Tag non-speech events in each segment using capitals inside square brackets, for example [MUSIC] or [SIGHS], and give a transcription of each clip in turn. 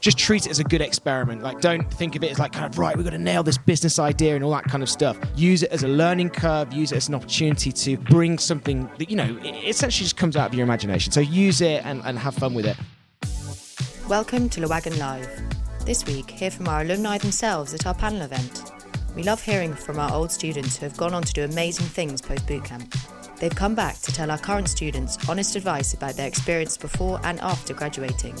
just treat it as a good experiment. Like, don't think of it as like kind of right. We've got to nail this business idea and all that kind of stuff. Use it as a learning curve. Use it as an opportunity to bring something that you know it essentially just comes out of your imagination. So use it and, and have fun with it. Welcome to Le Wagon Live. This week, hear from our alumni themselves at our panel event. We love hearing from our old students who have gone on to do amazing things post bootcamp. They've come back to tell our current students honest advice about their experience before and after graduating.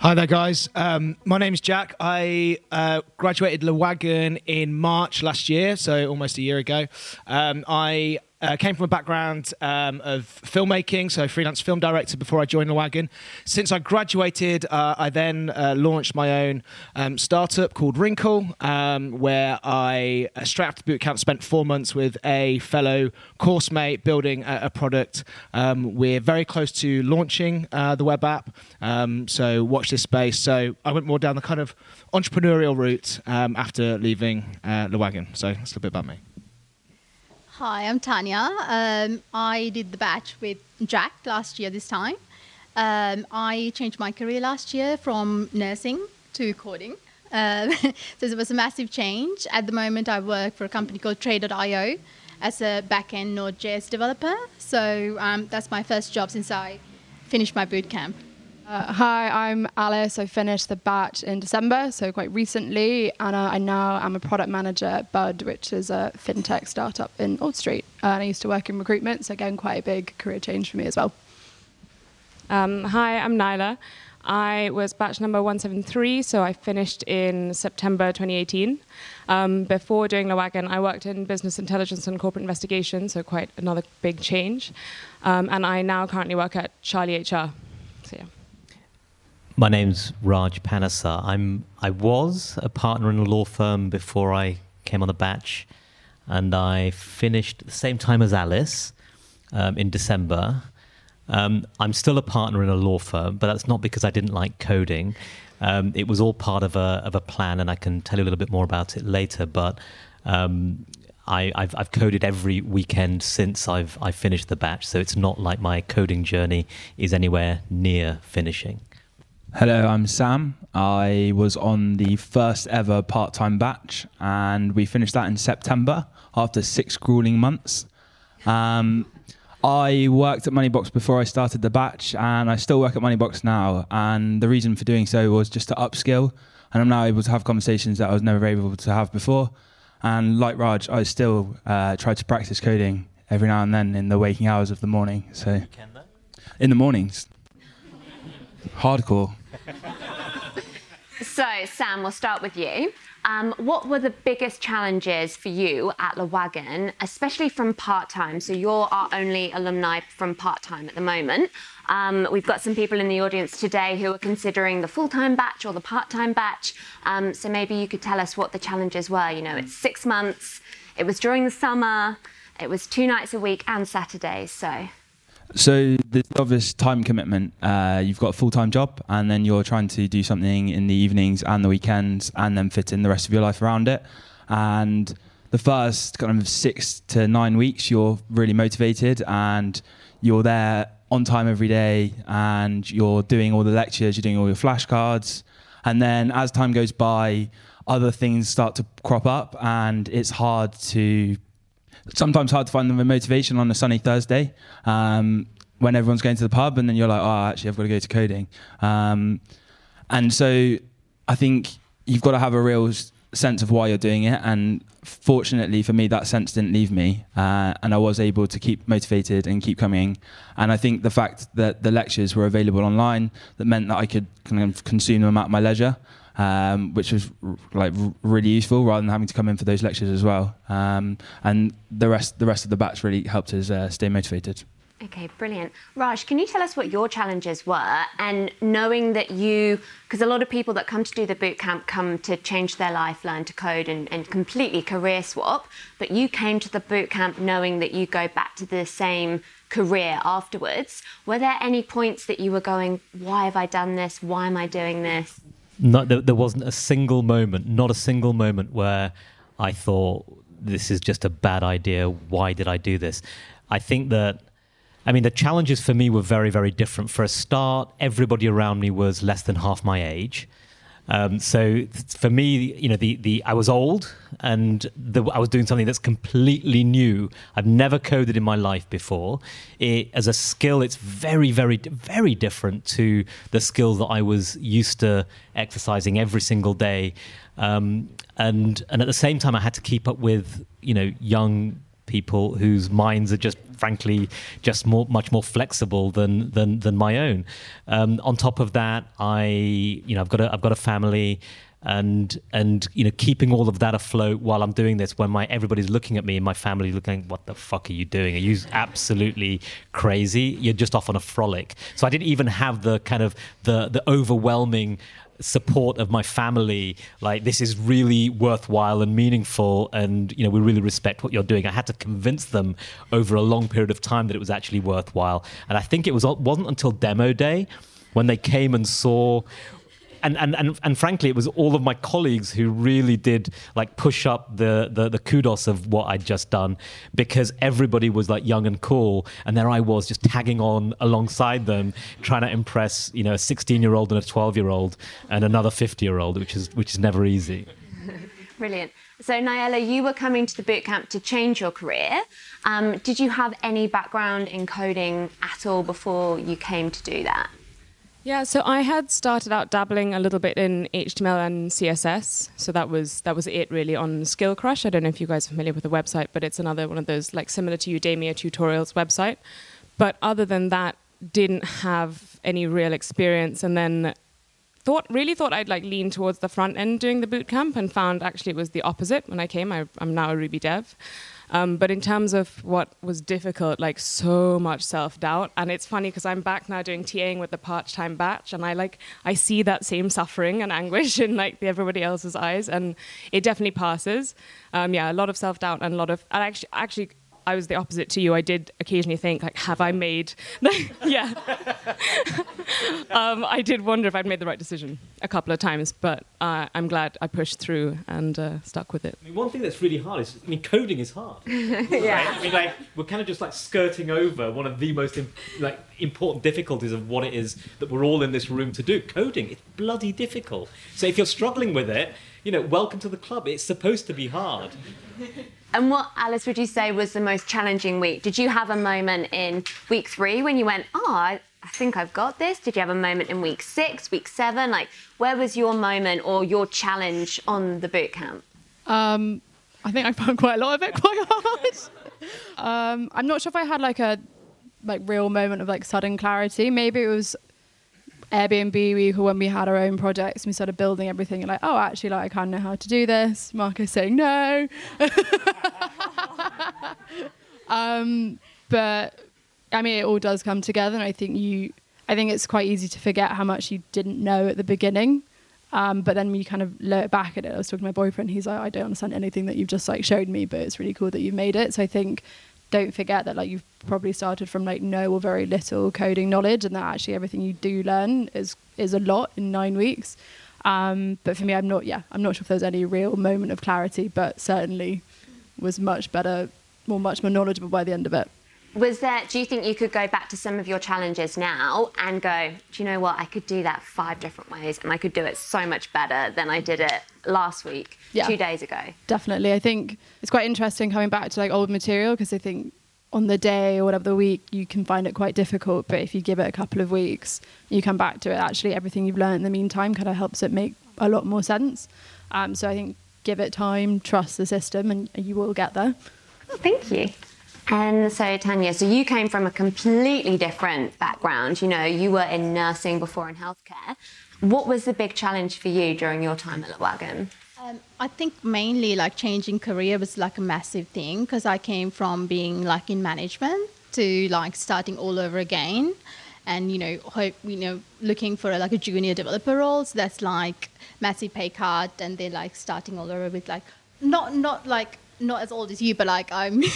Hi there, guys. Um, my name's Jack. I uh, graduated Le Wagon in March last year, so almost a year ago. Um, I uh, came from a background um, of filmmaking, so freelance film director before I joined the wagon. Since I graduated, uh, I then uh, launched my own um, startup called Wrinkle, um, where I, uh, straight after boot camp, spent four months with a fellow course mate building a, a product. Um, we're very close to launching uh, the web app, um, so watch this space. So I went more down the kind of entrepreneurial route um, after leaving uh, wagon. So that's a little bit about me. Hi, I'm Tanya. Um, I did the batch with Jack last year this time. Um, I changed my career last year from nursing to coding. Um, [LAUGHS] so it was a massive change. At the moment, I work for a company called Tray.io as a backend Node.js developer. So um, that's my first job since I finished my bootcamp. Uh, hi, I'm Alice. I finished the batch in December, so quite recently, and uh, I now am a product manager at Bud, which is a fintech startup in Old Street. Uh, and I used to work in recruitment, so again, quite a big career change for me as well. Um, hi, I'm Nyla. I was batch number 173, so I finished in September 2018. Um, before doing Le Wagon, I worked in business intelligence and corporate investigation, so quite another big change. Um, and I now currently work at Charlie HR. So yeah. My name's Raj Panasa. I'm I was a partner in a law firm before I came on the batch, and I finished the same time as Alice um, in December. Um, I'm still a partner in a law firm, but that's not because I didn't like coding. Um, it was all part of a of a plan, and I can tell you a little bit more about it later. But um, I, have I've coded every weekend since I've I finished the batch, so it's not like my coding journey is anywhere near finishing. Hello, I'm Sam. I was on the first ever part time batch, and we finished that in September after six grueling months. Um, I worked at Moneybox before I started the batch, and I still work at Moneybox now. And the reason for doing so was just to upskill, and I'm now able to have conversations that I was never able to have before. And like Raj, I still uh, try to practice coding every now and then in the waking hours of the morning. So, in the mornings, hardcore. so, Sam, we'll start with you. Um, what were the biggest challenges for you at Le Wagon, especially from part time? So, you're our only alumni from part time at the moment. Um, we've got some people in the audience today who are considering the full time batch or the part time batch. Um, so, maybe you could tell us what the challenges were. You know, it's six months, it was during the summer, it was two nights a week and Saturdays. So, so the obvious time commitment. Uh, you've got a full time job, and then you're trying to do something in the evenings and the weekends, and then fit in the rest of your life around it. And the first kind of six to nine weeks, you're really motivated, and you're there on time every day, and you're doing all the lectures, you're doing all your flashcards, and then as time goes by, other things start to crop up, and it's hard to sometimes hard to find the motivation on a sunny Thursday um, when everyone's going to the pub, and then you're like, oh, actually, I've got to go to coding. Um, and so I think you've got to have a real sense of why you're doing it. And fortunately for me, that sense didn't leave me, uh, and I was able to keep motivated and keep coming. And I think the fact that the lectures were available online that meant that I could kind of consume them at my leisure um, which was r- like r- really useful rather than having to come in for those lectures as well. Um, and the rest, the rest of the batch really helped us uh, stay motivated. Okay, brilliant. Raj, can you tell us what your challenges were? And knowing that you, because a lot of people that come to do the bootcamp come to change their life, learn to code, and, and completely career swap, but you came to the bootcamp knowing that you go back to the same career afterwards. Were there any points that you were going, why have I done this? Why am I doing this? Not, there, there wasn't a single moment, not a single moment where I thought this is just a bad idea. Why did I do this? I think that I mean, the challenges for me were very, very different. For a start, everybody around me was less than half my age. Um, so for me, you know, the, the I was old and the, I was doing something that's completely new. I've never coded in my life before. It, as a skill, it's very, very, very different to the skill that I was used to exercising every single day. Um, and and at the same time, I had to keep up with you know young people whose minds are just frankly just more much more flexible than than than my own. Um, on top of that, I you know I've got a I've got a family and and you know keeping all of that afloat while I'm doing this when my everybody's looking at me and my family looking what the fuck are you doing? Are you absolutely crazy? You're just off on a frolic. So I didn't even have the kind of the the overwhelming support of my family like this is really worthwhile and meaningful and you know we really respect what you're doing. I had to convince them over a long period of time that it was actually worthwhile. And i think it was wasn't until demo day when they came and saw and, and, and, and frankly, it was all of my colleagues who really did like push up the, the, the kudos of what I'd just done because everybody was like young and cool. And there I was just tagging on alongside them, trying to impress, you know, a 16 year old and a 12 year old and another 50 year old, which is, which is never easy. [LAUGHS] Brilliant. So, Niella, you were coming to the bootcamp to change your career. Um, did you have any background in coding at all before you came to do that? Yeah, so I had started out dabbling a little bit in HTML and CSS. So that was that was it really on Skill Crush. I don't know if you guys are familiar with the website, but it's another one of those like similar to Udemy tutorials website. But other than that, didn't have any real experience and then thought really thought I'd like lean towards the front end doing the bootcamp and found actually it was the opposite when I came. I, I'm now a Ruby dev. Um, but in terms of what was difficult, like so much self doubt, and it's funny because I'm back now doing TAing with the part time batch, and I like I see that same suffering and anguish [LAUGHS] in like everybody else's eyes, and it definitely passes. Um, yeah, a lot of self doubt and a lot of and actually actually I was the opposite to you. I did occasionally think, like, have I made? [LAUGHS] yeah. um, I did wonder if I'd made the right decision a couple of times, but uh, I'm glad I pushed through and uh, stuck with it. I mean, one thing that's really hard is, I mean, coding is hard. [LAUGHS] yeah. Right? I mean, like, we're kind of just like skirting over one of the most Im- like important difficulties of what it is that we're all in this room to do. Coding, it's bloody difficult. So if you're struggling with it, you know, welcome to the club. It's supposed to be hard. [LAUGHS] And what, Alice, would you say was the most challenging week? Did you have a moment in week three when you went, oh, I, think I've got this? Did you have a moment in week six, week seven? Like, where was your moment or your challenge on the boot camp? Um, I think I found quite a lot of it [LAUGHS] quite hard. um, I'm not sure if I had like a like real moment of like sudden clarity. Maybe it was Airbnb we when we had our own projects we started building everything and like, oh, actually, like I kind of know how to do this. Marcus saying no. [LAUGHS] um, but I mean, it all does come together, and I think you, I think it's quite easy to forget how much you didn't know at the beginning. Um, but then when you kind of look back at it, I was talking to my boyfriend. He's like, I don't understand anything that you've just like showed me, but it's really cool that you've made it. So I think don't forget that like you've probably started from like no or very little coding knowledge and that actually everything you do learn is is a lot in nine weeks. Um, but for me i'm not yeah i'm not sure if there's any real moment of clarity but certainly was much better more much more knowledgeable by the end of it was there do you think you could go back to some of your challenges now and go do you know what? I could do that five different ways and i could do it so much better than i did it last week Yeah. two days ago definitely. I think it's quite interesting coming back to like old material because i think on the day or whatever the week you can find it quite difficult but if you give it a couple of weeks you come back to it actually everything you've learned in the meantime kind of helps it make a lot more sense. Um, so i think give it time trust the system and you will get there. Oh, thank you. And so, Tanya, so you came from a completely different background. You know, you were in nursing before in healthcare. What was the big challenge for you during your time at Wagon? Um, I think mainly like changing career was like a massive thing because I came from being like in management to like starting all over again, and you know, hope you know, looking for like a junior developer role. So that's like massive pay cut, and then like starting all over with like not not like not as old as you, but like I'm. [LAUGHS]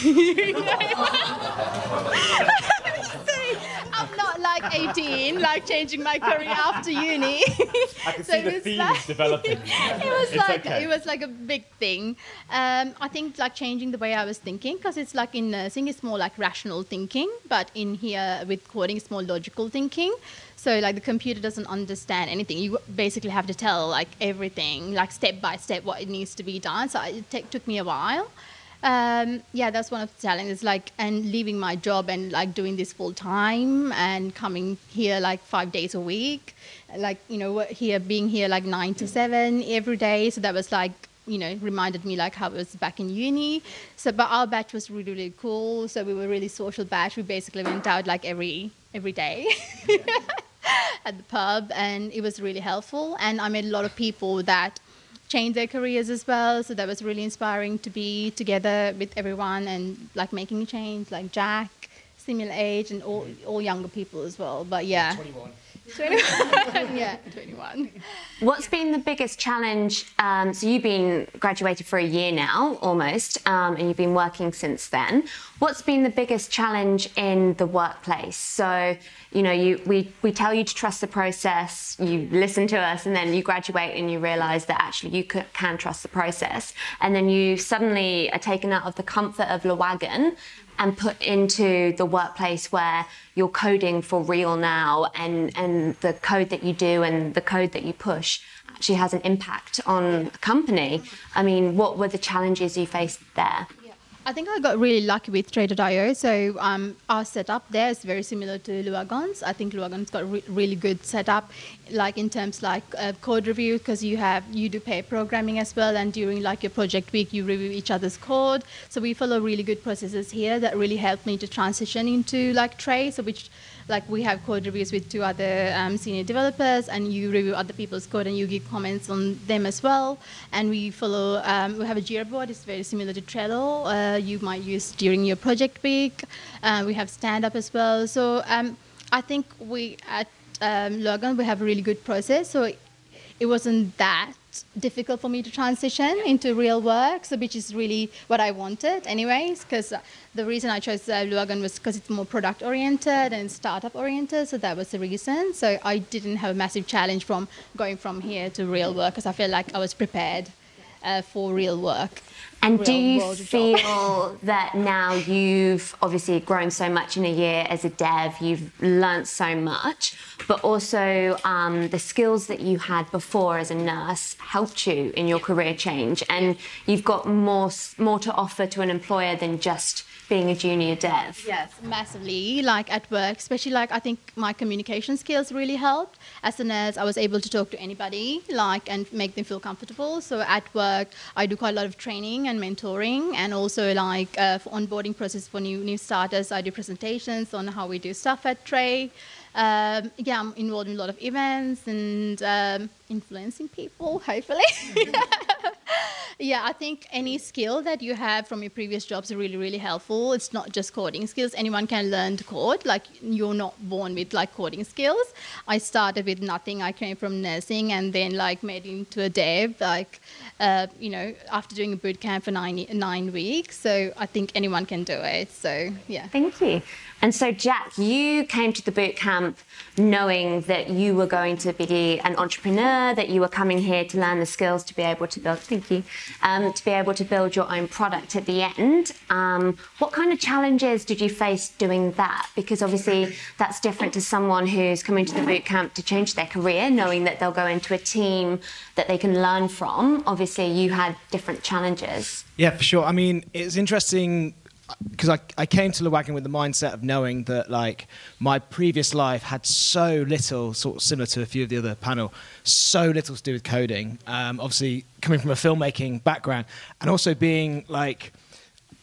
I'm not like 18, like changing my career after uni. [LAUGHS] I can So see it the was themes like- developing. [LAUGHS] it was It's like okay. it was like a big thing. Um, I think like changing the way I was thinking because it's like in nursing it's more like rational thinking, but in here with coding it's more logical thinking. So like the computer doesn't understand anything. You basically have to tell like everything, like step by step, what it needs to be done. So it take, took me a while. Um, yeah, that's one of the challenges. Like, and leaving my job and like doing this full time and coming here like five days a week, like you know here being here like nine to seven every day. So that was like you know reminded me like how it was back in uni. So, but our batch was really really cool. So we were really social batch. We basically went out like every every day. [LAUGHS] [LAUGHS] at the pub and it was really helpful and i met a lot of people that changed their careers as well so that was really inspiring to be together with everyone and like making a change like jack similar age and all, all younger people as well but yeah 21. [LAUGHS] 21 [LAUGHS] yeah 21 What's been the biggest challenge? Um, so you've been graduated for a year now, almost, um, and you've been working since then. What's been the biggest challenge in the workplace? So you know, you we we tell you to trust the process, you listen to us, and then you graduate and you realise that actually you c- can trust the process, and then you suddenly are taken out of the comfort of the wagon and put into the workplace where you're coding for real now and, and the code that you do and the code that you push actually has an impact on a company. I mean, what were the challenges you faced there? I think I got really lucky with Tray.io. So um, our setup there is very similar to Le Wagon's. I think Le Wagon's got re- really good setup, like in terms like uh, code review, because you have you do pair programming as well, and during like your project week you review each other's code. So we follow really good processes here that really helped me to transition into like Tray. So which like we have code reviews with two other um, senior developers and you review other people's code and you give comments on them as well. And we follow um, we have a jira board. It's very similar to trello. Uh, you might use during your project week. Uh, we have stand up as well. So um, i think we at um, Le Wagon we have a really good process. So it wasn't that difficult for me to transition into real work, so which is really what I wanted, anyways. Because the reason I chose uh, Le Wagon was because it's more product oriented and startup oriented, so that was the reason. So I didn't have a massive challenge from going from here to real work because I felt like I was prepared uh, for real work. And do you feel that now you've obviously grown so much in a year as a dev, you've learnt so much, but also um, the skills that you had before as a nurse helped you in your career change, and you've got more more to offer to an employer than just being a junior dev. Yes, massively. Like at work, especially like I think my communication skills really helped. As a nurse, I was able to talk to anybody, like and make them feel comfortable. So at work, I do quite a lot of training and mentoring, and also like uh, onboarding process for new new starters, I do presentations on how we do stuff at Tray. Um, yeah, I'm involved in a lot of events and um, influencing people, hopefully. [LAUGHS] [LAUGHS] yeah, I think any skill that you have from your previous jobs are really, really helpful. It's not just coding skills. Anyone can learn to code. Like you're not born with like coding skills. I started with nothing. I came from nursing and then like made into a dev. Like, uh, you know, after doing a boot camp for nine nine weeks. So I think anyone can do it. So yeah. Thank you. And so, Jack, you came to the boot camp knowing that you were going to be an entrepreneur, that you were coming here to learn the skills to be able to build. Thank you. Um, to be able to build your own product at the end. Um, what kind of challenges did you face doing that? Because obviously, that's different to someone who's coming to the boot camp to change their career, knowing that they'll go into a team that they can learn from. Obviously, you had different challenges. Yeah, for sure. I mean, it's interesting because I, I came to Le Wagon with the mindset of knowing that like my previous life had so little, sort of similar to a few of the other panel, so little to do with coding. Um, obviously, coming from a filmmaking background, and also being like.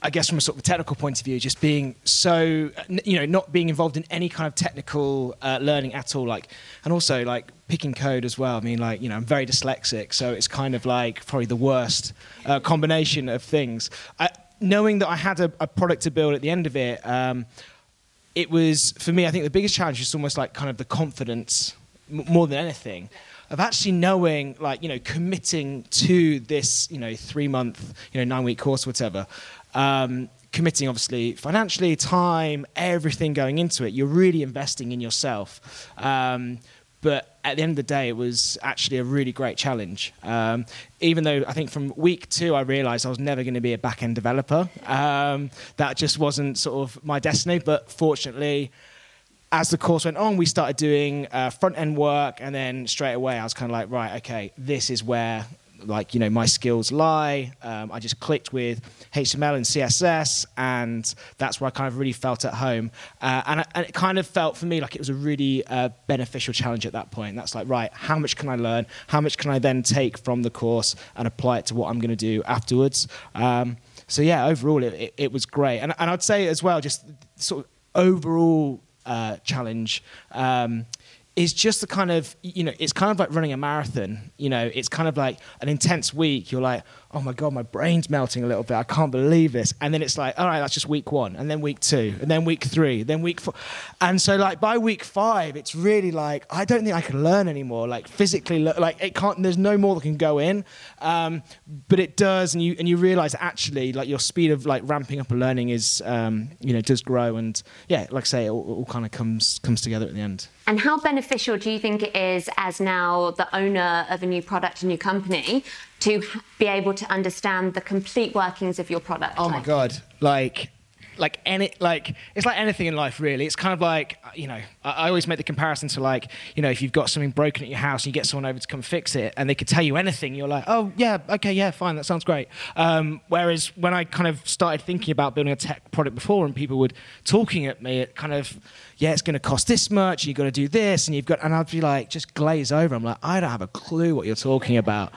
I guess from a sort of technical point of view, just being so, you know, not being involved in any kind of technical uh, learning at all, like, and also like picking code as well. I mean, like, you know, I'm very dyslexic, so it's kind of like probably the worst uh, combination of things. I, knowing that I had a, a product to build at the end of it, um, it was for me. I think the biggest challenge is almost like kind of the confidence m- more than anything of actually knowing, like, you know, committing to this, you know, three month, you know, nine week course, whatever. Um, committing obviously financially, time, everything going into it. You're really investing in yourself. Um, but at the end of the day, it was actually a really great challenge. Um, even though I think from week two, I realized I was never going to be a back end developer. Um, that just wasn't sort of my destiny. But fortunately, as the course went on, we started doing uh, front end work, and then straight away, I was kind of like, right, okay, this is where like you know my skills lie. Um, I just clicked with HTML and CSS, and that's where I kind of really felt at home. Uh, and, and, it kind of felt for me like it was a really uh, beneficial challenge at that point. That's like right, how much can I learn? How much can I then take from the course and apply it to what I'm going to do afterwards? Um, so yeah, overall it, it, it, was great, and, and I'd say as well, just sort of overall uh, challenge. Um, is just the kind of you know it's kind of like running a marathon you know it's kind of like an intense week. You're like oh my god my brain's melting a little bit. I can't believe this. And then it's like all right that's just week one and then week two and then week three then week four. And so like by week five it's really like i don't think i can learn anymore like physically like it can't there's no more that can go in. Um, but it does and you and you realize actually like your speed of like ramping up and learning is um, you know does grow and yeah like i say it all, all kind of comes comes together at the end. And how beneficial do you think it is as now the owner of a new product, a new company, to be able to understand the complete workings of your product? Oh my God. Like, like any like it's like anything in life really it's kind of like you know I, I, always make the comparison to like you know if you've got something broken at your house and you get someone over to come fix it and they could tell you anything you're like oh yeah okay yeah fine that sounds great um, whereas when i kind of started thinking about building a tech product before and people would talking at me it kind of yeah it's going to cost this much you've got to do this and you've got and i'd be like just glaze over i'm like i don't have a clue what you're talking about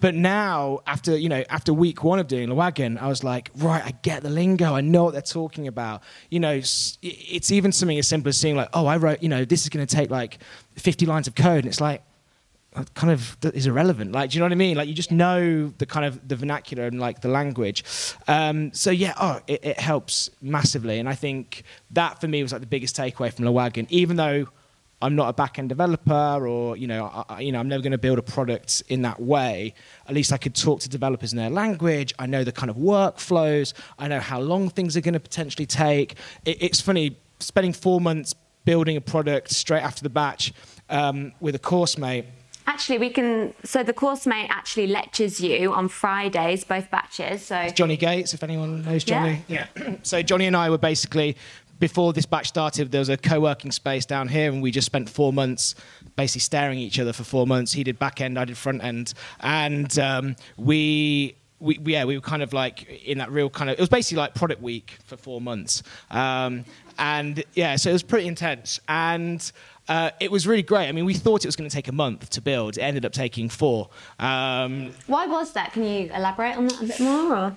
but now, after you know, after week one of doing the wagon, I was like, right, I get the lingo. I know what they're talking about. You know, it's even something as simple as seeing like, oh, I wrote, you know, this is going to take like 50 lines of code, and it's like, kind of is irrelevant. Like, do you know what I mean? Like, you just know the kind of the vernacular and like the language. Um, so yeah, oh, it, it, helps massively, and I think that for me was like the biggest takeaway from the wagon. Even though I'm not a back-end developer, or you know, I, you know, I'm never going to build a product in that way. At least I could talk to developers in their language. I know the kind of workflows. I know how long things are going to potentially take. It, it's funny spending four months building a product straight after the batch um, with a course mate. Actually, we can. So the course mate actually lectures you on Fridays, both batches. So Johnny Gates, if anyone knows Johnny. Yeah. yeah. [CLEARS THROAT] so Johnny and I were basically before this batch started, there was a co-working space down here, and we just spent four months basically staring at each other for four months. He did back end, I did front end, and um, we we, yeah, we were kind of like in that real kind of. It was basically like product week for four months, um, and yeah, so it was pretty intense, and uh, it was really great. I mean, we thought it was going to take a month to build. It ended up taking four. Um, Why was that? Can you elaborate on that a bit more? Or?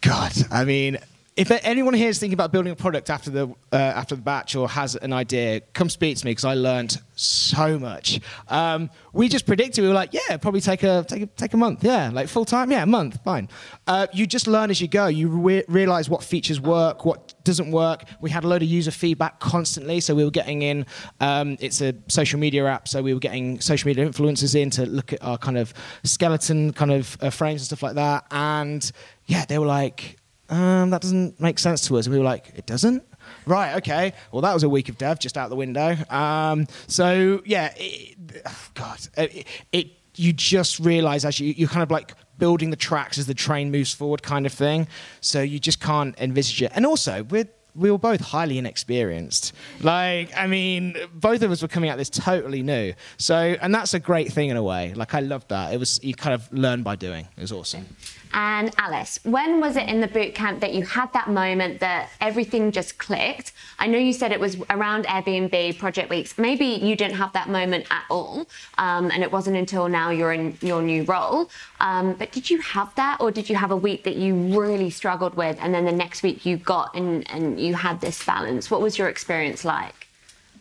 God, I mean, if anyone here is thinking about building a product after the uh, after the batch or has an idea, come speak to me because I learned so much. Um, we just predicted we were like, yeah, probably take a take a, take a month, yeah, like full time, yeah, a month, fine. Uh, you just learn as you go. You re- realize what features work, what doesn't work. We had a load of user feedback constantly, so we were getting in. Um, it's a social media app, so we were getting social media influencers in to look at our kind of skeleton kind of uh, frames and stuff like that, and yeah, they were like um, that doesn't make sense to us. And we were like, it doesn't? Right, okay. Well, that was a week of dev just out the window. Um, so, yeah, it, [SIGHS] God, it, it, you just realize as you, you're kind of like building the tracks as the train moves forward kind of thing. So you just can't envisage it. And also, we're we were both highly inexperienced. Like, I mean, both of us were coming at this totally new. So, and that's a great thing in a way. Like, I loved that. It was, you kind of learn by doing. It was awesome. And Alice, when was it in the boot camp that you had that moment that everything just clicked? I know you said it was around Airbnb project weeks. Maybe you didn't have that moment at all, um, and it wasn't until now you're in your new role. Um, but did you have that, or did you have a week that you really struggled with, and then the next week you got and, and you had this balance? What was your experience like?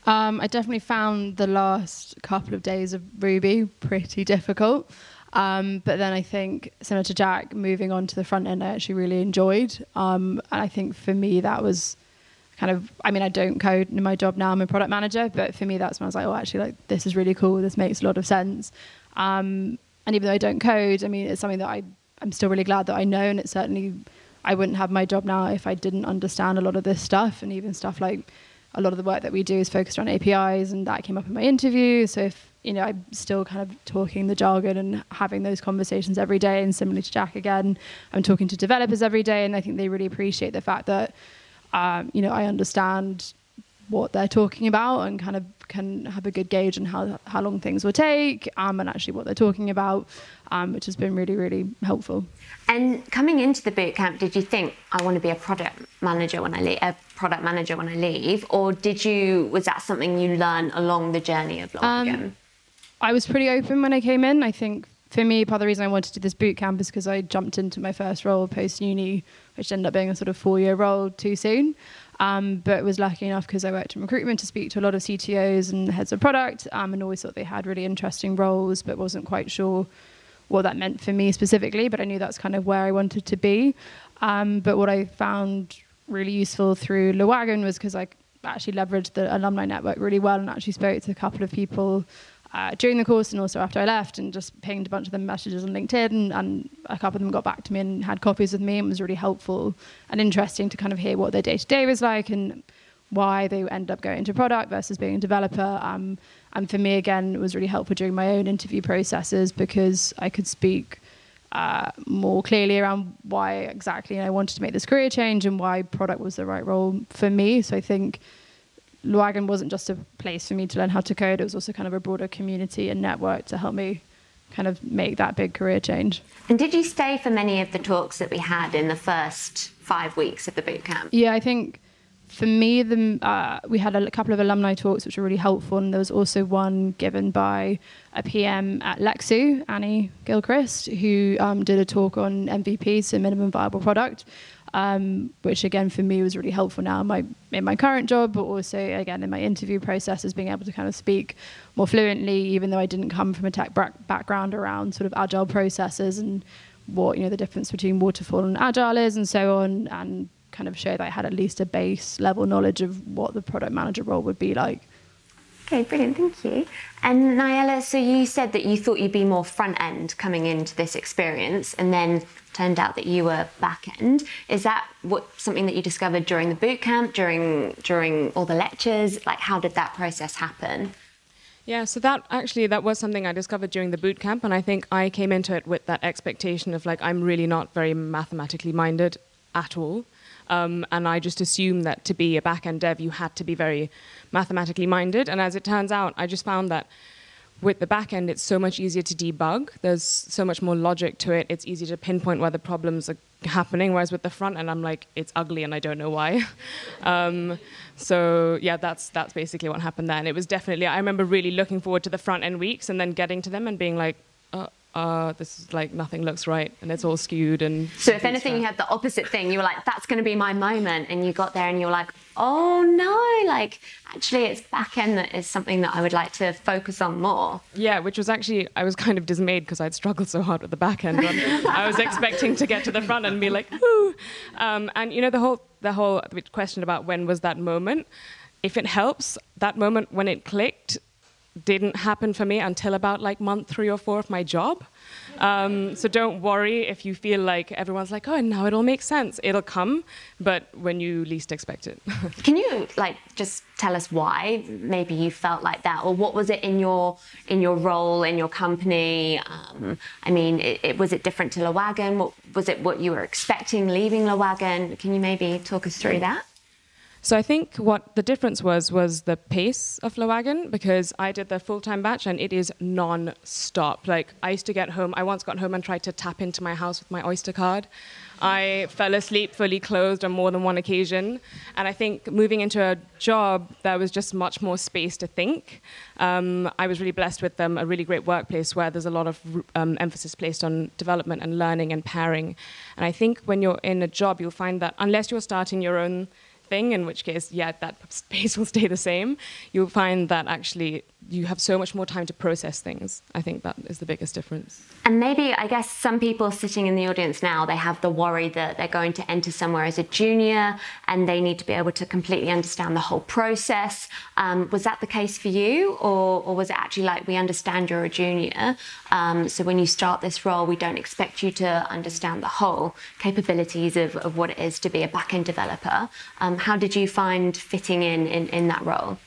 Um, I definitely found the last couple of days of Ruby pretty difficult. Um, but then I think, similar to Jack, moving on to the front end, I actually really enjoyed. Um, and I think for me, that was kind of, I mean, I don't code in my job now, I'm a product manager, but for me, that's when I was like, oh, actually, like, this is really cool. This makes a lot of sense. Um, and even though I don't code, I mean, it's something that I, I'm still really glad that I know, and it certainly I wouldn't have my job now if I didn't understand a lot of this stuff, and even stuff like a lot of the work that we do is focused around APIs, and that came up in my interview. So if you know, I'm still kind of talking the jargon and having those conversations every day. And similarly to Jack again, I'm talking to developers every day, and I think they really appreciate the fact that um, you know I understand what they're talking about and kind of can have a good gauge on how how long things will take um, and actually what they're talking about, um, which has been really really helpful. And coming into the bootcamp, did you think I want to be a product manager when I leave, product manager when I leave, or did you was that something you learned along the journey of Le Wagon? Um, I was pretty open when I came in. I think for me, part of the reason I wanted to do this bootcamp is because I jumped into my first role post uni, which ended up being a sort of four year role too soon. Um, but was lucky enough because I worked in recruitment to speak to a lot of CTOs and heads of product, um, and always thought they had really interesting roles, but wasn't quite sure what that meant for me specifically. But I knew that's kind of where I wanted to be. Um, but what I found really useful through Le Wagon was because I actually leveraged the alumni network really well and actually spoke to a couple of people uh, during the course and also after I left and just pinged a bunch of them messages on LinkedIn and, and, a couple of them got back to me and had copies with me and was really helpful and interesting to kind of hear what their day to day was like and why they end up going into product versus being a developer. Um, and for me, again, it was really helpful during my own interview processes because I could speak uh, more clearly around why exactly I wanted to make this career change and why product was the right role for me. So I think Le Wagon wasn't just a place for me to learn how to code, it was also kind of a broader community and network to help me kind of make that big career change. And did you stay for many of the talks that we had in the first five weeks of the bootcamp? Yeah, I think for me, the, uh, we had a couple of alumni talks which were really helpful, and there was also one given by a PM at Lexoo, Annie Gilchrist, who um, did a talk on MVP, so minimum viable product, um, which again for me was really helpful. Now in my in my current job, but also again in my interview process processes, being able to kind of speak more fluently, even though I didn't come from a tech background around sort of agile processes and what you know the difference between waterfall and agile is, and so on, and kind of show that I had at least a base level knowledge of what the product manager role would be like. Okay, brilliant, thank you. And Niella, so you said that you thought you'd be more front end coming into this experience, and then turned out that you were back end. Is that what something that you discovered during the boot camp, during during all the lectures? Like, how did that process happen? Yeah, so that actually that was something I discovered during the boot camp, and I think I came into it with that expectation of like I'm really not very mathematically minded at all. Um, and I just assumed that to be a back end dev, you had to be very mathematically minded. And as it turns out, I just found that with the back end, it's so much easier to debug. There's so much more logic to it. It's easy to pinpoint where the problems are happening. Whereas with the front end, I'm like, it's ugly and I don't know why. [LAUGHS] um, so yeah, that's that's basically what happened there. And it was definitely. I remember really looking forward to the front end weeks and then getting to them and being like, uh, uh, this is like nothing looks right and it's all skewed and so if anything you had the opposite thing. You were like that's going to be my moment and you got there and you were like oh no like actually it's back end that is something that i would like to focus on more. Yeah which was actually i was kind of dismayed because i'd struggled so hard with the back end. I was expecting to get to the front and be like ooh um, and you know the whole the whole question about when was that moment if it helps that moment when it clicked didn't happen for me until about like month three or four of my job. Um, so don't worry if you feel like everyone's like, oh, now it'll make sense. It'll come, but when you least expect it. [LAUGHS] Can you like just tell us why maybe you felt like that, or what was it in your in your role in your company? Um, I mean, it, it, was it different to Le Wagon? What, was it what you were expecting leaving Le Wagon? Can you maybe talk us through that? So I think what the difference was was the pace of Le Wagon because I did the full time batch and it is non stop. Like I used to get home, I once got home and tried to tap into my house with my Oyster card. I fell asleep fully clothed on more than one occasion. And I think moving into a job, there was just much more space to think. Um, I was really blessed with them, a really great workplace where there's a lot of um, emphasis placed on development and learning and pairing. And I think when you're in a job, you'll find that unless you're starting your own thing, in which case, yeah, that space will stay the same. You'll find that actually you have so much more time to process things. I think that is the biggest difference. And maybe, I guess, some people sitting in the audience now, they have the worry that they're going to enter somewhere as a junior and they need to be able to completely understand the whole process. Um, was that the case for you? Or, or, was it actually like, we understand you're a junior, um, so when you start this role, we don't expect you to understand the whole capabilities of, of what it is to be a back end developer? Um, how did you find fitting in, in, in that role?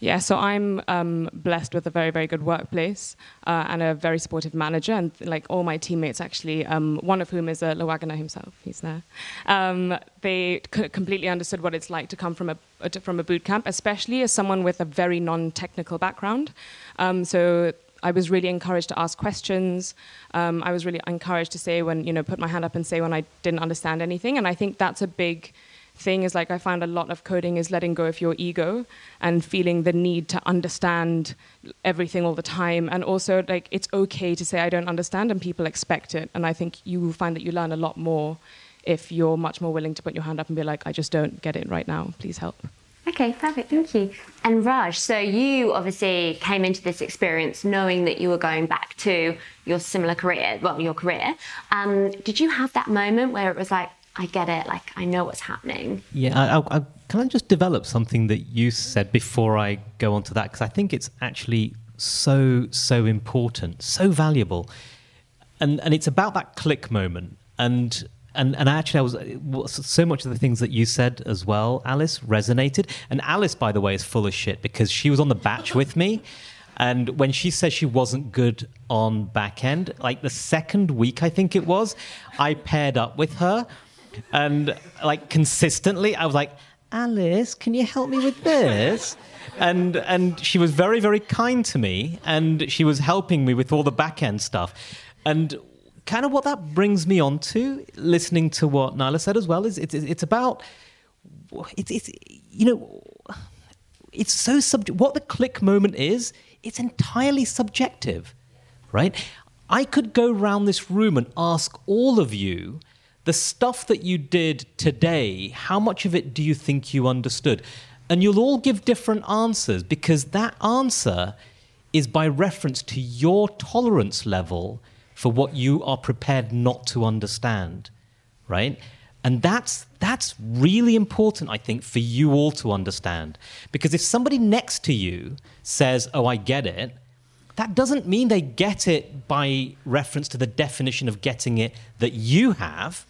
Yeah, so I'm um, blessed with a very, very good workplace uh, and a very supportive manager, and like all my teammates, actually, um, one of whom is a Lewagoner himself. He's there. Um, they c- completely understood what it's like to come from a, a from a boot camp, especially as someone with a very non-technical background. Um, so I was really encouraged to ask questions. Um, I was really encouraged to say when you know put my hand up and say when I didn't understand anything, and I think that's a big thing is like I find a lot of coding is letting go of your ego and feeling the need to understand everything all the time and also like it's okay to say I don't understand and people expect it and I think you will find that you learn a lot more if you're much more willing to put your hand up and be like I just don't get it right now please help Okay, perfect. Thank you. And Raj, so you obviously came into this experience knowing that you were going back to your similar career, well, your career. Um, did you have that moment where it was like, I get it. Like I know what's happening. Yeah, I, I, can I just develop something that you said before I go on to that because I think it's actually so so important, so valuable, and and it's about that click moment. And and and actually, I was so much of the things that you said as well, Alice, resonated. And Alice, by the way, is full of shit because she was on the batch with me. And when she said she wasn't good on back end, like the second week, I think it was, I paired up with her and like consistently, I was like, Alice, can you help me with this? And and she was very very kind to me, and she was helping me with all the back end stuff, and kind of what that brings me on to listening to what Nyla said as well is it's it's about it's it's you know it's so subject what the click moment is it's entirely subjective right i could go round this room and ask all of you the stuff that you did today, how much of it do you think you understood? And you'll all give different answers because that answer is by reference to your tolerance level for what you are prepared not to understand, right? And that's that's really important, I think, for you all to understand. Because if somebody next to you says, "Oh, I get it," that doesn't mean they get it by reference to the definition of getting it that you have.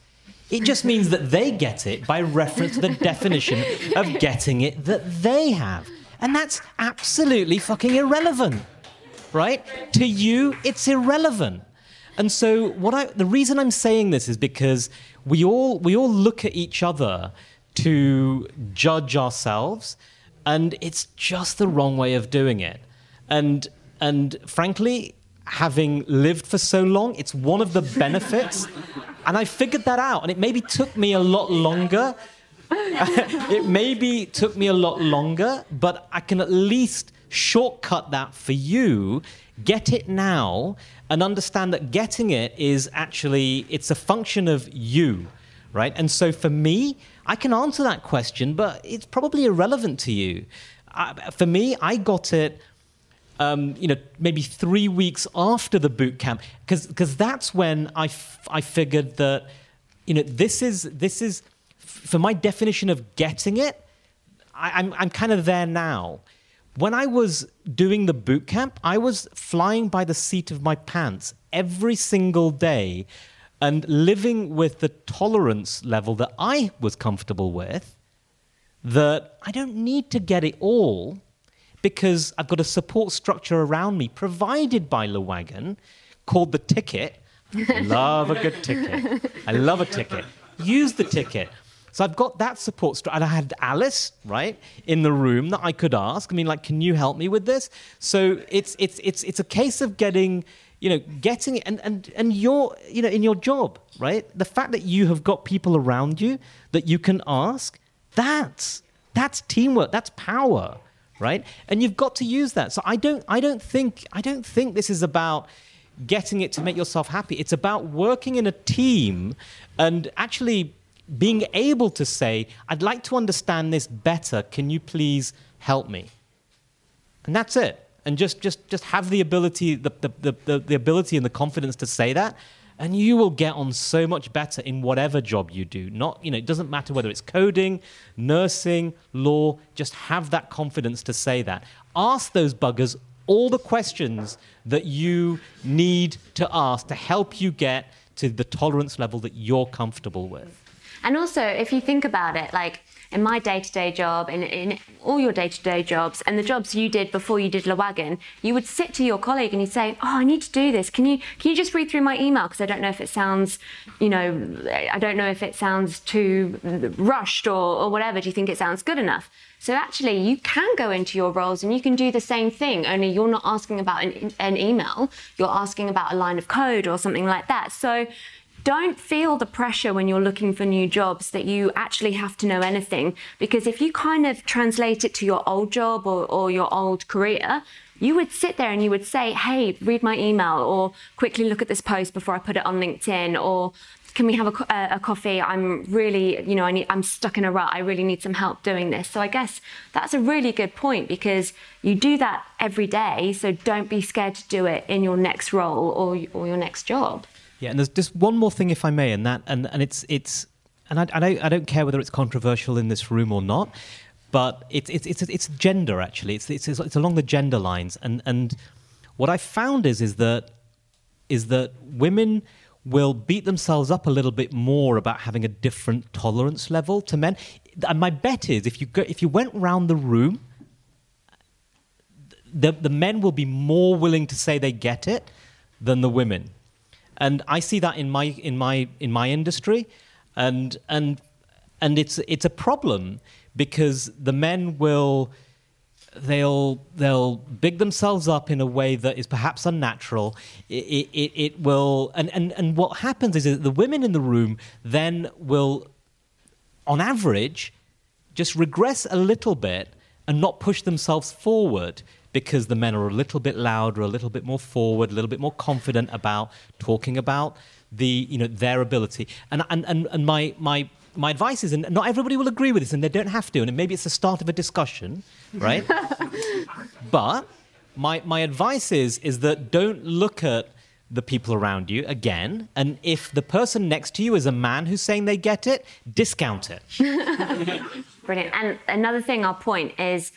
It just means that they get it by reference to the definition of getting it that they have. And that's absolutely fucking irrelevant, right? To you, it's irrelevant. And so what I the reason I'm saying this is because we all we all look at each other to judge ourselves and it's just the wrong way of doing it. And and frankly, having lived for so long, it's one of the benefits and I figured that out. And it maybe took me a lot longer. [LAUGHS] it maybe took me a lot longer, but I can at least shortcut that for you. Get it now and understand that getting it is actually it's a function of you, right? And so for me, I can answer that question, but it's probably irrelevant to you. I, for me, I got it um, you know, maybe three weeks after the boot camp, because that's when I, f- I figured that, you know, this is this is for my definition of getting it. I, I'm I'm kind of there now. When I was doing the boot camp, I was flying by the seat of my pants every single day and living with the tolerance level that I was comfortable with, that I don't need to get it all because I've got a support structure around me provided by Le Wagon called the ticket. I love a good ticket. I love a ticket. Use the ticket. So I've got that support structure. And I had Alice, right, in the room that I could ask. I mean, like, can you help me with this? So it's, it's, it's, it's a case of getting, you know, getting it. And, and, and you're, you know, in your job, right? The fact that you have got people around you that you can ask, that's, that's teamwork. That's power right? And you've got to use that. So I don't, I don't think, I don't think this is about getting it to make yourself happy. It's about working in a team and actually being able to say, I'd like to understand this better. Can you please help me? And that's it. and just just just have the ability the, the, the, the, ability and the confidence to say that and you will get on so much better in whatever job you do. Not you know it doesn't matter whether it's coding nursing law just have that confidence to say that. Ask those buggers all the questions that you need to ask to help you get to the tolerance level that you're comfortable with and also, if you think about it, like in my day-to-day job, in, in all your day-to-day jobs, and the jobs you did before you did Le Wagon, you would sit to your colleague and you'd say, "Oh, I need to do this. Can you can you just read through my email because I don't know if it sounds, you know, I don't know if it sounds too rushed or, or whatever. Do you think it sounds good enough?" So actually, you can go into your roles and you can do the same thing. Only you're not asking about an, an email. You're asking about a line of code or something like that. So don't feel the pressure when you're looking for new jobs that you actually have to know anything. Because if you kind of translate it to your old job or, or your old career, you would sit there and you would say, hey, read my email, or quickly look at this post before I put it on LinkedIn, or can we have a, a, a, coffee? I'm really, you know, I need, I'm stuck in a rut. I really need some help doing this. So I guess that's a really good point because you do that every day. So don't be scared to do it in your next role or, or your next job. Yeah, and there's just one more thing, if I may, and that, and, and it's it's, and I, I don't I don't care whether it's controversial in this room or not, but it's it's it's it's gender actually. It's it's it's along the gender lines, and and what I found is is that is that women will beat themselves up a little bit more about having a different tolerance level to men. And my bet is if you go, if you went round the room, the the men will be more willing to say they get it than the women and I see that in my in my in my industry, and and and it's it's a problem because the men will they'll they'll big themselves up in a way that is perhaps unnatural. It, it, it will and, and and what happens is that the women in the room then will, on average, just regress a little bit and not push themselves forward because the men are a little bit louder, a little bit more forward, a little bit more confident about talking about the you know their ability. And and and, and my my my advice is, and not everybody will agree with this, and they don't have to, and maybe it's the start of a discussion, right? [LAUGHS] but my my advice is is that don't look at the people around you again, and if the person next to you is a man who's saying they get it, discount it. [LAUGHS] Brilliant. And another thing I'll point is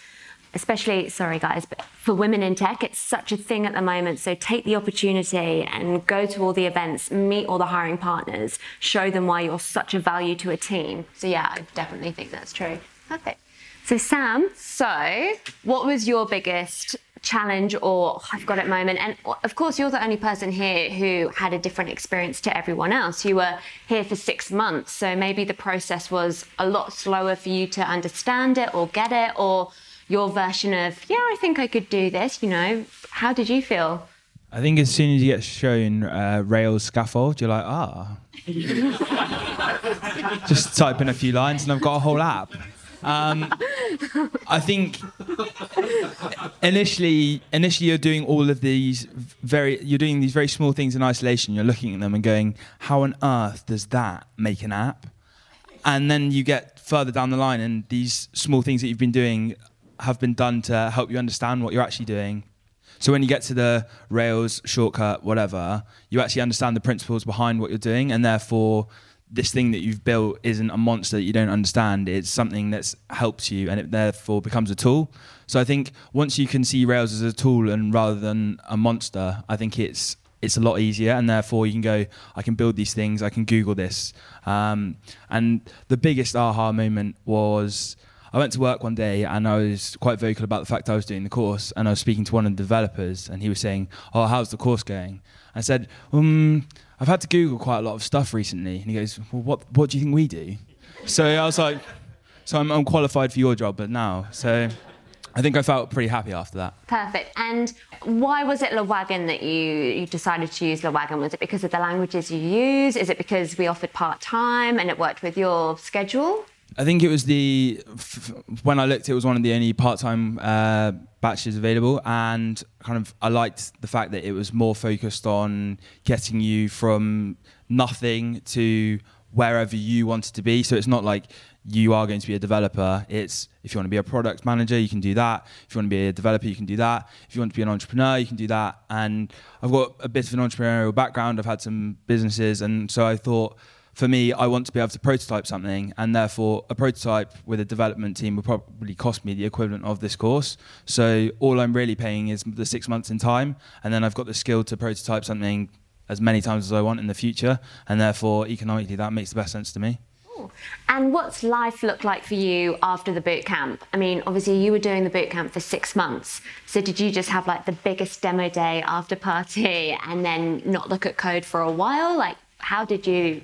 especially, sorry guys, but for women in tech, it's such a thing at the moment. So take the opportunity and go to all the events, meet all the hiring partners, show them why you're such a value to a team. So yeah, I definitely think that's true. Perfect. So Sam, so what was your biggest challenge or I've got it moment. And of course, you're the only person here who had a different experience to everyone else. You were here for six months, so maybe the process was a lot slower for you to understand it or get it, or your version of, yeah, I think I could do this, you know. How did you feel? I think as soon as you get shown uh, Rails scaffold, you're like, ah. [LAUGHS] Just type in a few lines and I've got a whole app. Um, I think initially, initially you're doing all of these very, you're doing these very small things in isolation. You're looking at them and going, how on earth does that make an app? And then you get further down the line, and these small things that you've been doing have been done to help you understand what you're actually doing. So when you get to the Rails shortcut, whatever, you actually understand the principles behind what you're doing, and therefore this thing that you've built isn't a monster that you don't understand. It's something that helps you, and it therefore becomes a tool. So I think once you can see Rails as a tool and rather than a monster, I think it's it's a lot easier, and therefore you can go. I can build these things. I can Google this. Um, and the biggest aha moment was I went to work one day and I was quite vocal about the fact I was doing the course and I was speaking to one of the developers and he was saying, "Oh, how's the course going?" I said, "Um, I've had to Google quite a lot of stuff recently." And he goes, "Well, what what do you think we do?" So I was like, "So I'm, I'm qualified for your job, but now." So I think I felt pretty happy after that. Perfect. And why was it Le Wagon that you, you decided to use Le Wagon? Was it because of the languages you use? Is it because we offered part time and it worked with your schedule? I think it was the f- when I looked, it was one of the only part-time uh, batches available, and kind of I liked the fact that it was more focused on getting you from nothing to wherever you wanted to be. So it's not like you are going to be a developer. It's if you want to be a product manager, you can do that. If you want to be a developer, you can do that. If you want to be an entrepreneur, you can do that. And I've got a bit of an entrepreneurial background. I've had some businesses, and so I thought for me, I want to be able to prototype something, and therefore, a prototype with a development team will probably cost me the equivalent of this course. So, all I'm really paying is the six months in time, and then I've got the skill to prototype something as many times as I want in the future, and therefore, economically, that makes the best sense to me. And what's life look like for you after the boot camp? I mean, obviously you were doing the boot camp for six months. So did you just have like the biggest demo day after party and then not look at code for a while? Like, how did you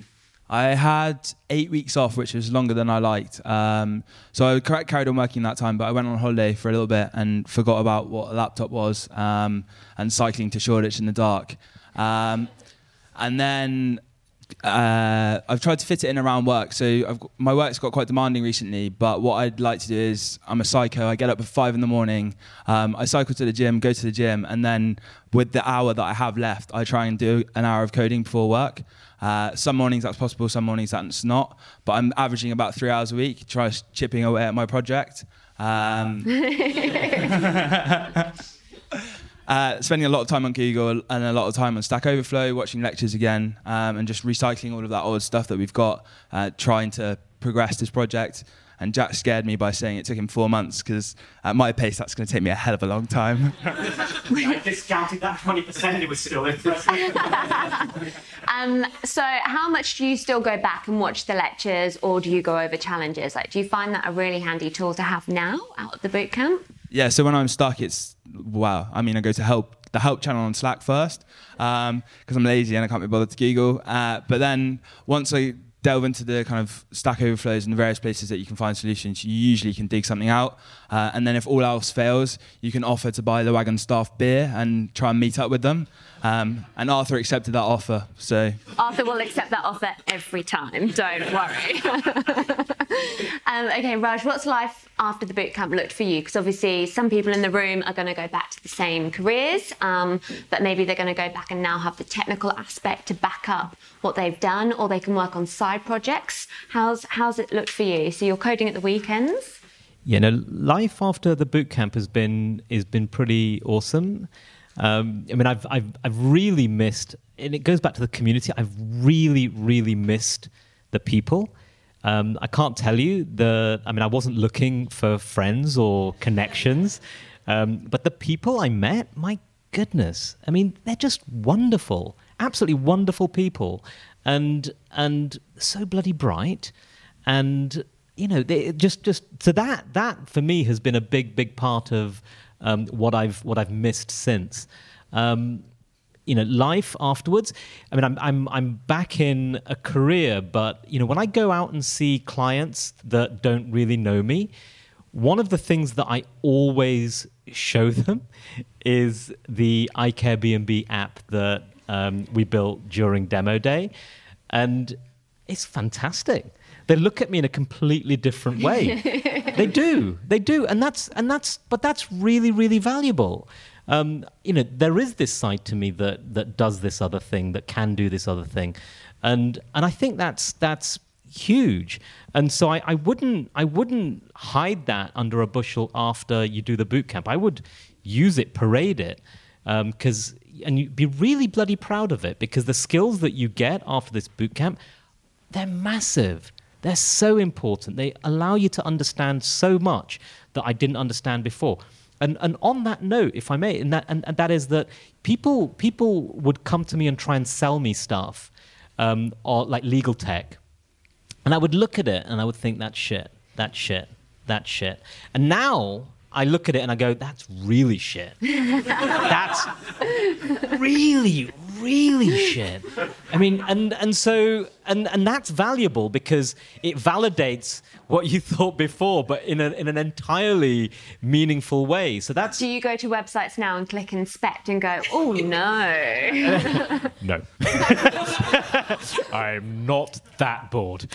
I had eight weeks off, which was longer than I liked. Um, so I carried on working that time, but I went on holiday for a little bit and forgot about what a laptop was um, and cycling to Shoreditch in the dark. Um, and then uh, I've tried to fit it in around work. So got, my work's got quite demanding recently, but what I'd like to do is I'm a psycho. I get up at five in the morning. Um, I cycle to the gym, go to the gym, and then with the hour that I have left, I try and do an hour of coding before work. Uh, some mornings that's possible, some mornings that's not. But I'm averaging about three hours a week, try chipping away at my project. Um, [LAUGHS] [LAUGHS] uh, spending a lot of time on Google and a lot of time on Stack Overflow, watching lectures again, um, and just recycling all of that old stuff that we've got, uh, trying to progress this project. And Jack scared me by saying it took him four months because at my pace, that's going to take me a hell of a long time. [LAUGHS] I discounted that 20%, it was still [LAUGHS] um, so, how much do you still go back and watch the lectures or do you go over challenges? Like, do you find that a really handy tool to have now out of the bootcamp? Yeah, so when I'm stuck, it's wow. I mean, I go to help the help channel on Slack first because um, I'm lazy and I can't be bothered to Google. Uh, but then once I delve into the kind of Stack Overflows and the various places that you can find solutions, you usually can dig something out. Uh, and then if all else fails, you can offer to buy the Wagon staff beer and try and meet up with them. Um, and Arthur accepted that offer. So Arthur will accept that offer every time. Don't worry. [LAUGHS] um, okay, Raj, what's life after the bootcamp looked for you? Because obviously, some people in the room are going to go back to the same careers, um, but maybe they're going to go back and now have the technical aspect to back up what they've done, or they can work on side projects. How's how's it looked for you? So you're coding at the weekends. Yeah, no, life after the boot camp has been has been pretty awesome. Um, I mean, I've, I've, I've really missed, and it goes back to the community. I've really, really missed the people. Um, I can't tell you the. I mean, I wasn't looking for friends or connections, um, but the people I met, my goodness, I mean, they're just wonderful, absolutely wonderful people, and and so bloody bright, and you know, they just just so that that for me has been a big, big part of um, what I've what I've missed since. Um, you know, life afterwards. I mean, I'm I'm I'm back in a career, but you know, when I go out and see clients that don't really know me, one of the things that I always show them [LAUGHS] is the iCareBnB app that um, we built during demo day, and it's fantastic they look at me in a completely different way. [LAUGHS] they do, they do, and that's and that's but that's really really valuable. Um, you know, there is this side to me that that does this other thing, that can do this other thing, and and I think that's that's huge. And so I, I wouldn't I wouldn't hide that under a bushel after you do the boot camp. I would use it, parade it, because um, and you be really bloody proud of it because the skills that you get after this boot camp, they're massive. They're so important. They allow you to understand so much that I didn't understand before. And, and on that note, if I may, and that, and, and that is that people, people would come to me and try and sell me stuff, um, or like legal tech. And I would look at it and I would think, that's shit, that's shit, that's shit. And now I look at it and I go, that's really shit. that's really, really [LAUGHS] shit. I mean, and, and so, and, and that's valuable because it validates what you [LAUGHS] thought before, but in, a, in an entirely meaningful way. So that's. Do you go to websites now and click inspect and go, oh no? [LAUGHS] no. I'm not that bored.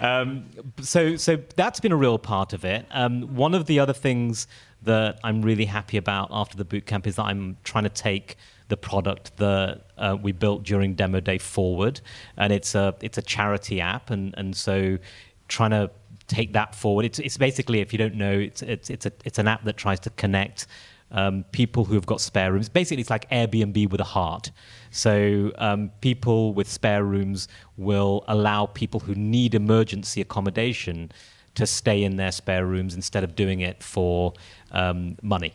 um, so, so that's been a real part of it. Um, one of the other things that I'm really happy about after the bootcamp is that I'm trying to take the product that uh, we built during demo day forward, and it's a it's a charity app, and and so trying to take that forward. It's, it's basically, if you don't know, it's, it's, it's, a, it's an app that tries to connect um, people who have got spare rooms. Basically, it's like Airbnb with a heart. So um, people with spare rooms will allow people who need emergency accommodation to stay in their spare rooms instead of doing it for um, money.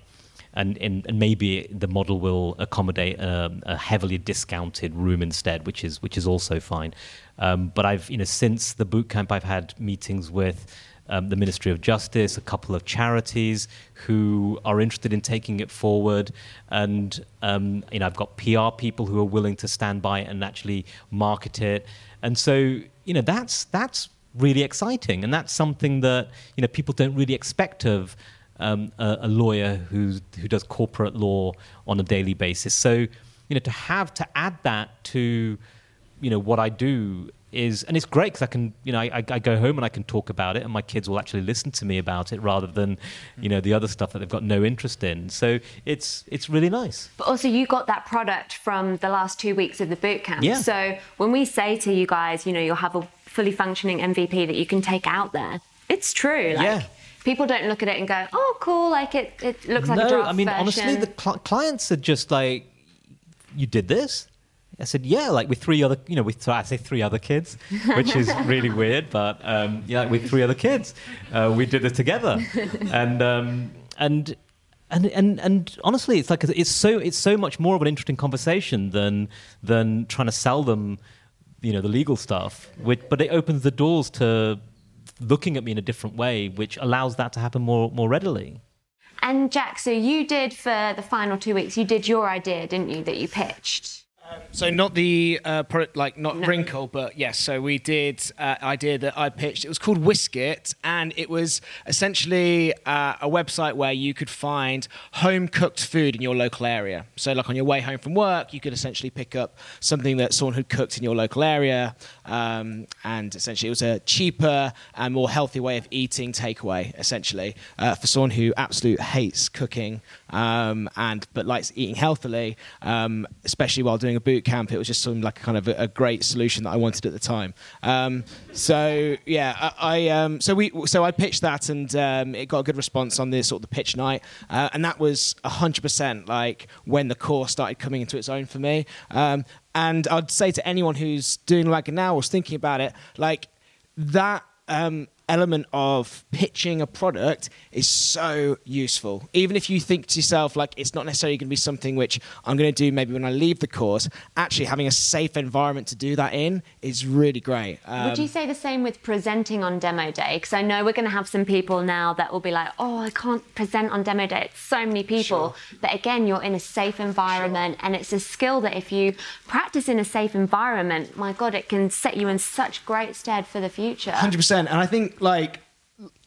And, and, and, maybe the model will accommodate a, a, heavily discounted room instead, which is which is also fine. Um, but I've you know since the boot camp, I've had meetings with um, the Ministry of Justice, a couple of charities who are interested in taking it forward, and um, you know I've got PR people who are willing to stand by and actually market it, and so you know that's that's really exciting, and that's something that you know people don't really expect of. Um, a, a, lawyer who who does corporate law on a daily basis. So, you know, to have to add that to, you know, what I do is and it's great because I can you know I, I, go home and I can talk about it and my kids will actually listen to me about it rather than you know the other stuff that they've got no interest in. So it's it's really nice. But also you got that product from the last two weeks of the boot camp. Yeah. so when we say to you guys you know you'll have a fully functioning MVP that you can take out there it's true. Like yeah people don't look at it and go oh cool like it, it looks like no, a draft I mean version. honestly the cl- clients are just like you did this I said, yeah, like with three other, you know, with so I say three other kids, which is [LAUGHS] really weird, but um, yeah, with three other kids, uh, we did it together, and um, and. And, and and honestly, it's like it's so it's so much more of an interesting conversation than than trying to sell them, you know, the legal stuff. Which, but it opens the doors to looking at me in a different way, which allows that to happen more more readily. And Jack, so you did for the final two weeks, you did your idea, didn't you, that you pitched? So not the uh, product, like not no. wrinkle, but yes. So we did uh, idea that I pitched. It was called Whiskit, and it was essentially uh, a website where you could find home cooked food in your local area. So like on your way home from work, you could essentially pick up something that someone had cooked in your local area, um, and essentially it was a cheaper and more healthy way of eating takeaway, essentially uh, for someone who absolutely hates cooking um, and but likes eating healthily, um, especially while doing a boot camp. It was just something like a kind of a, a great solution that I wanted at the time. Um, so yeah, I, I um, so we so I pitched that and um, it got a good response on this sort of the pitch night, uh, and that was hundred percent like when the course started coming into its own for me. Um, and I'd say to anyone who's doing like now or thinking about it, like that um, element of pitching a product is so useful. Even if you think to yourself, like, it's not necessarily going to be something which I'm going to do maybe when I leave the course, actually having a safe environment to do that in is really great. Um, Would you say the same with presenting on demo day? Because I know we're going to have some people now that will be like, oh, I can't present on demo day. It's so many people. Sure. But again, you're in a safe environment, sure. and it's a skill that if you practice in a safe environment, my God, it can set you in such great stead for the future. 100%. And I think like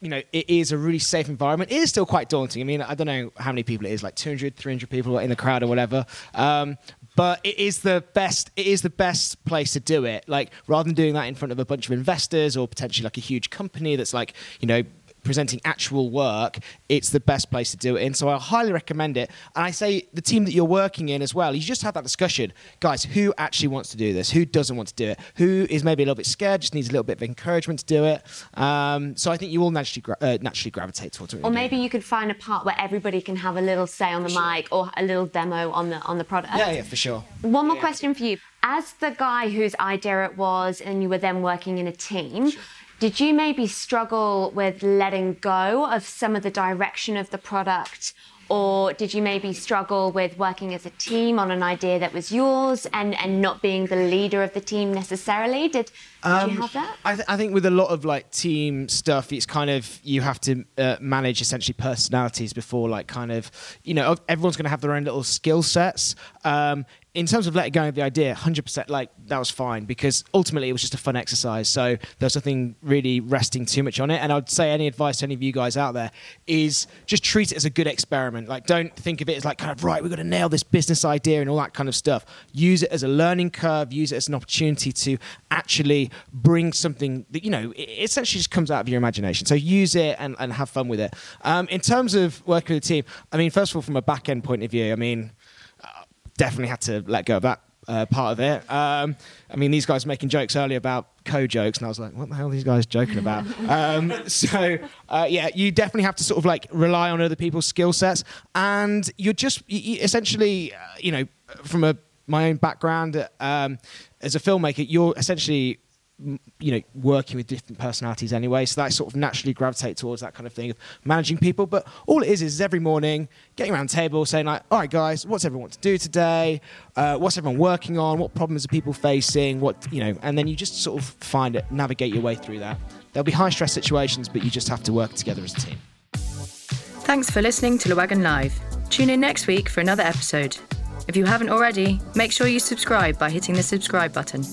you know, it is a really safe environment. It is still quite daunting. I mean, I don't know how many people it is, like 200, 300 people in the crowd or whatever. Um, but it is the best. It is the best place to do it. Like rather than doing that in front of a bunch of investors or potentially like a huge company that's like, you know, presenting actual work, it's the best place to do it in. So I highly recommend it. And I say the team that you're working in as well, you just have that discussion. Guys, who actually wants to do this? Who doesn't want to do it? Who is maybe a little bit scared, just needs a little bit of encouragement to do it? Um, so I think you all naturally, gra- uh, naturally gravitate towards it. Or maybe you could find a part where everybody can have a little say on the sure. mic or a little demo on the on the product. Yeah, yeah, for sure. One more yeah. question for you. As the guy whose idea it was, and you were then working in a team, sure did you maybe struggle with letting go of some of the direction of the product? Or did you maybe struggle with working as a team on an idea that was yours and, and not being the leader of the team necessarily? Did, did um, you have that? I, th- I, think with a lot of like team stuff, it's kind of you have to uh, manage essentially personalities before like kind of you know everyone's going to have their own little skill sets. Um, in terms of letting go of the idea, 100% like that was fine because ultimately it was just a fun exercise. So there's nothing really resting too much on it. And I'd say any advice to any of you guys out there is just treat it as a good experiment. Like don't think of it as like kind of right, we've got to nail this business idea and all that kind of stuff. Use it as a learning curve. Use it as an opportunity to actually bring something that you know it essentially just comes out of your imagination. So use it and, and have fun with it. Um, in terms of working with a team, I mean, first of all, from a back end point of view, I mean definitely had to let go of that uh, part of it. Um, I mean, these guys were making jokes earlier about co-jokes, and I was like, "What the hell are these guys joking about?" [LAUGHS] um, so, uh, yeah, you definitely have to sort of like rely on other people's skill sets, and you're just you, essentially, uh, you know, from a my own background um, as a filmmaker, you're essentially you know working with different personalities anyway. So that sort of naturally gravitate towards that kind of thing of managing people. But all it is is every morning getting around the table saying like all right guys what's everyone want to do today? Uh, what's everyone working on? What problems are people facing? What you know and then you just sort of find it navigate your way through that. There'll be high stress situations but you just have to work together as a team. Thanks for listening to Le Wagon Live. Tune in next week for another episode. If you haven't already, make sure you subscribe by hitting the subscribe button.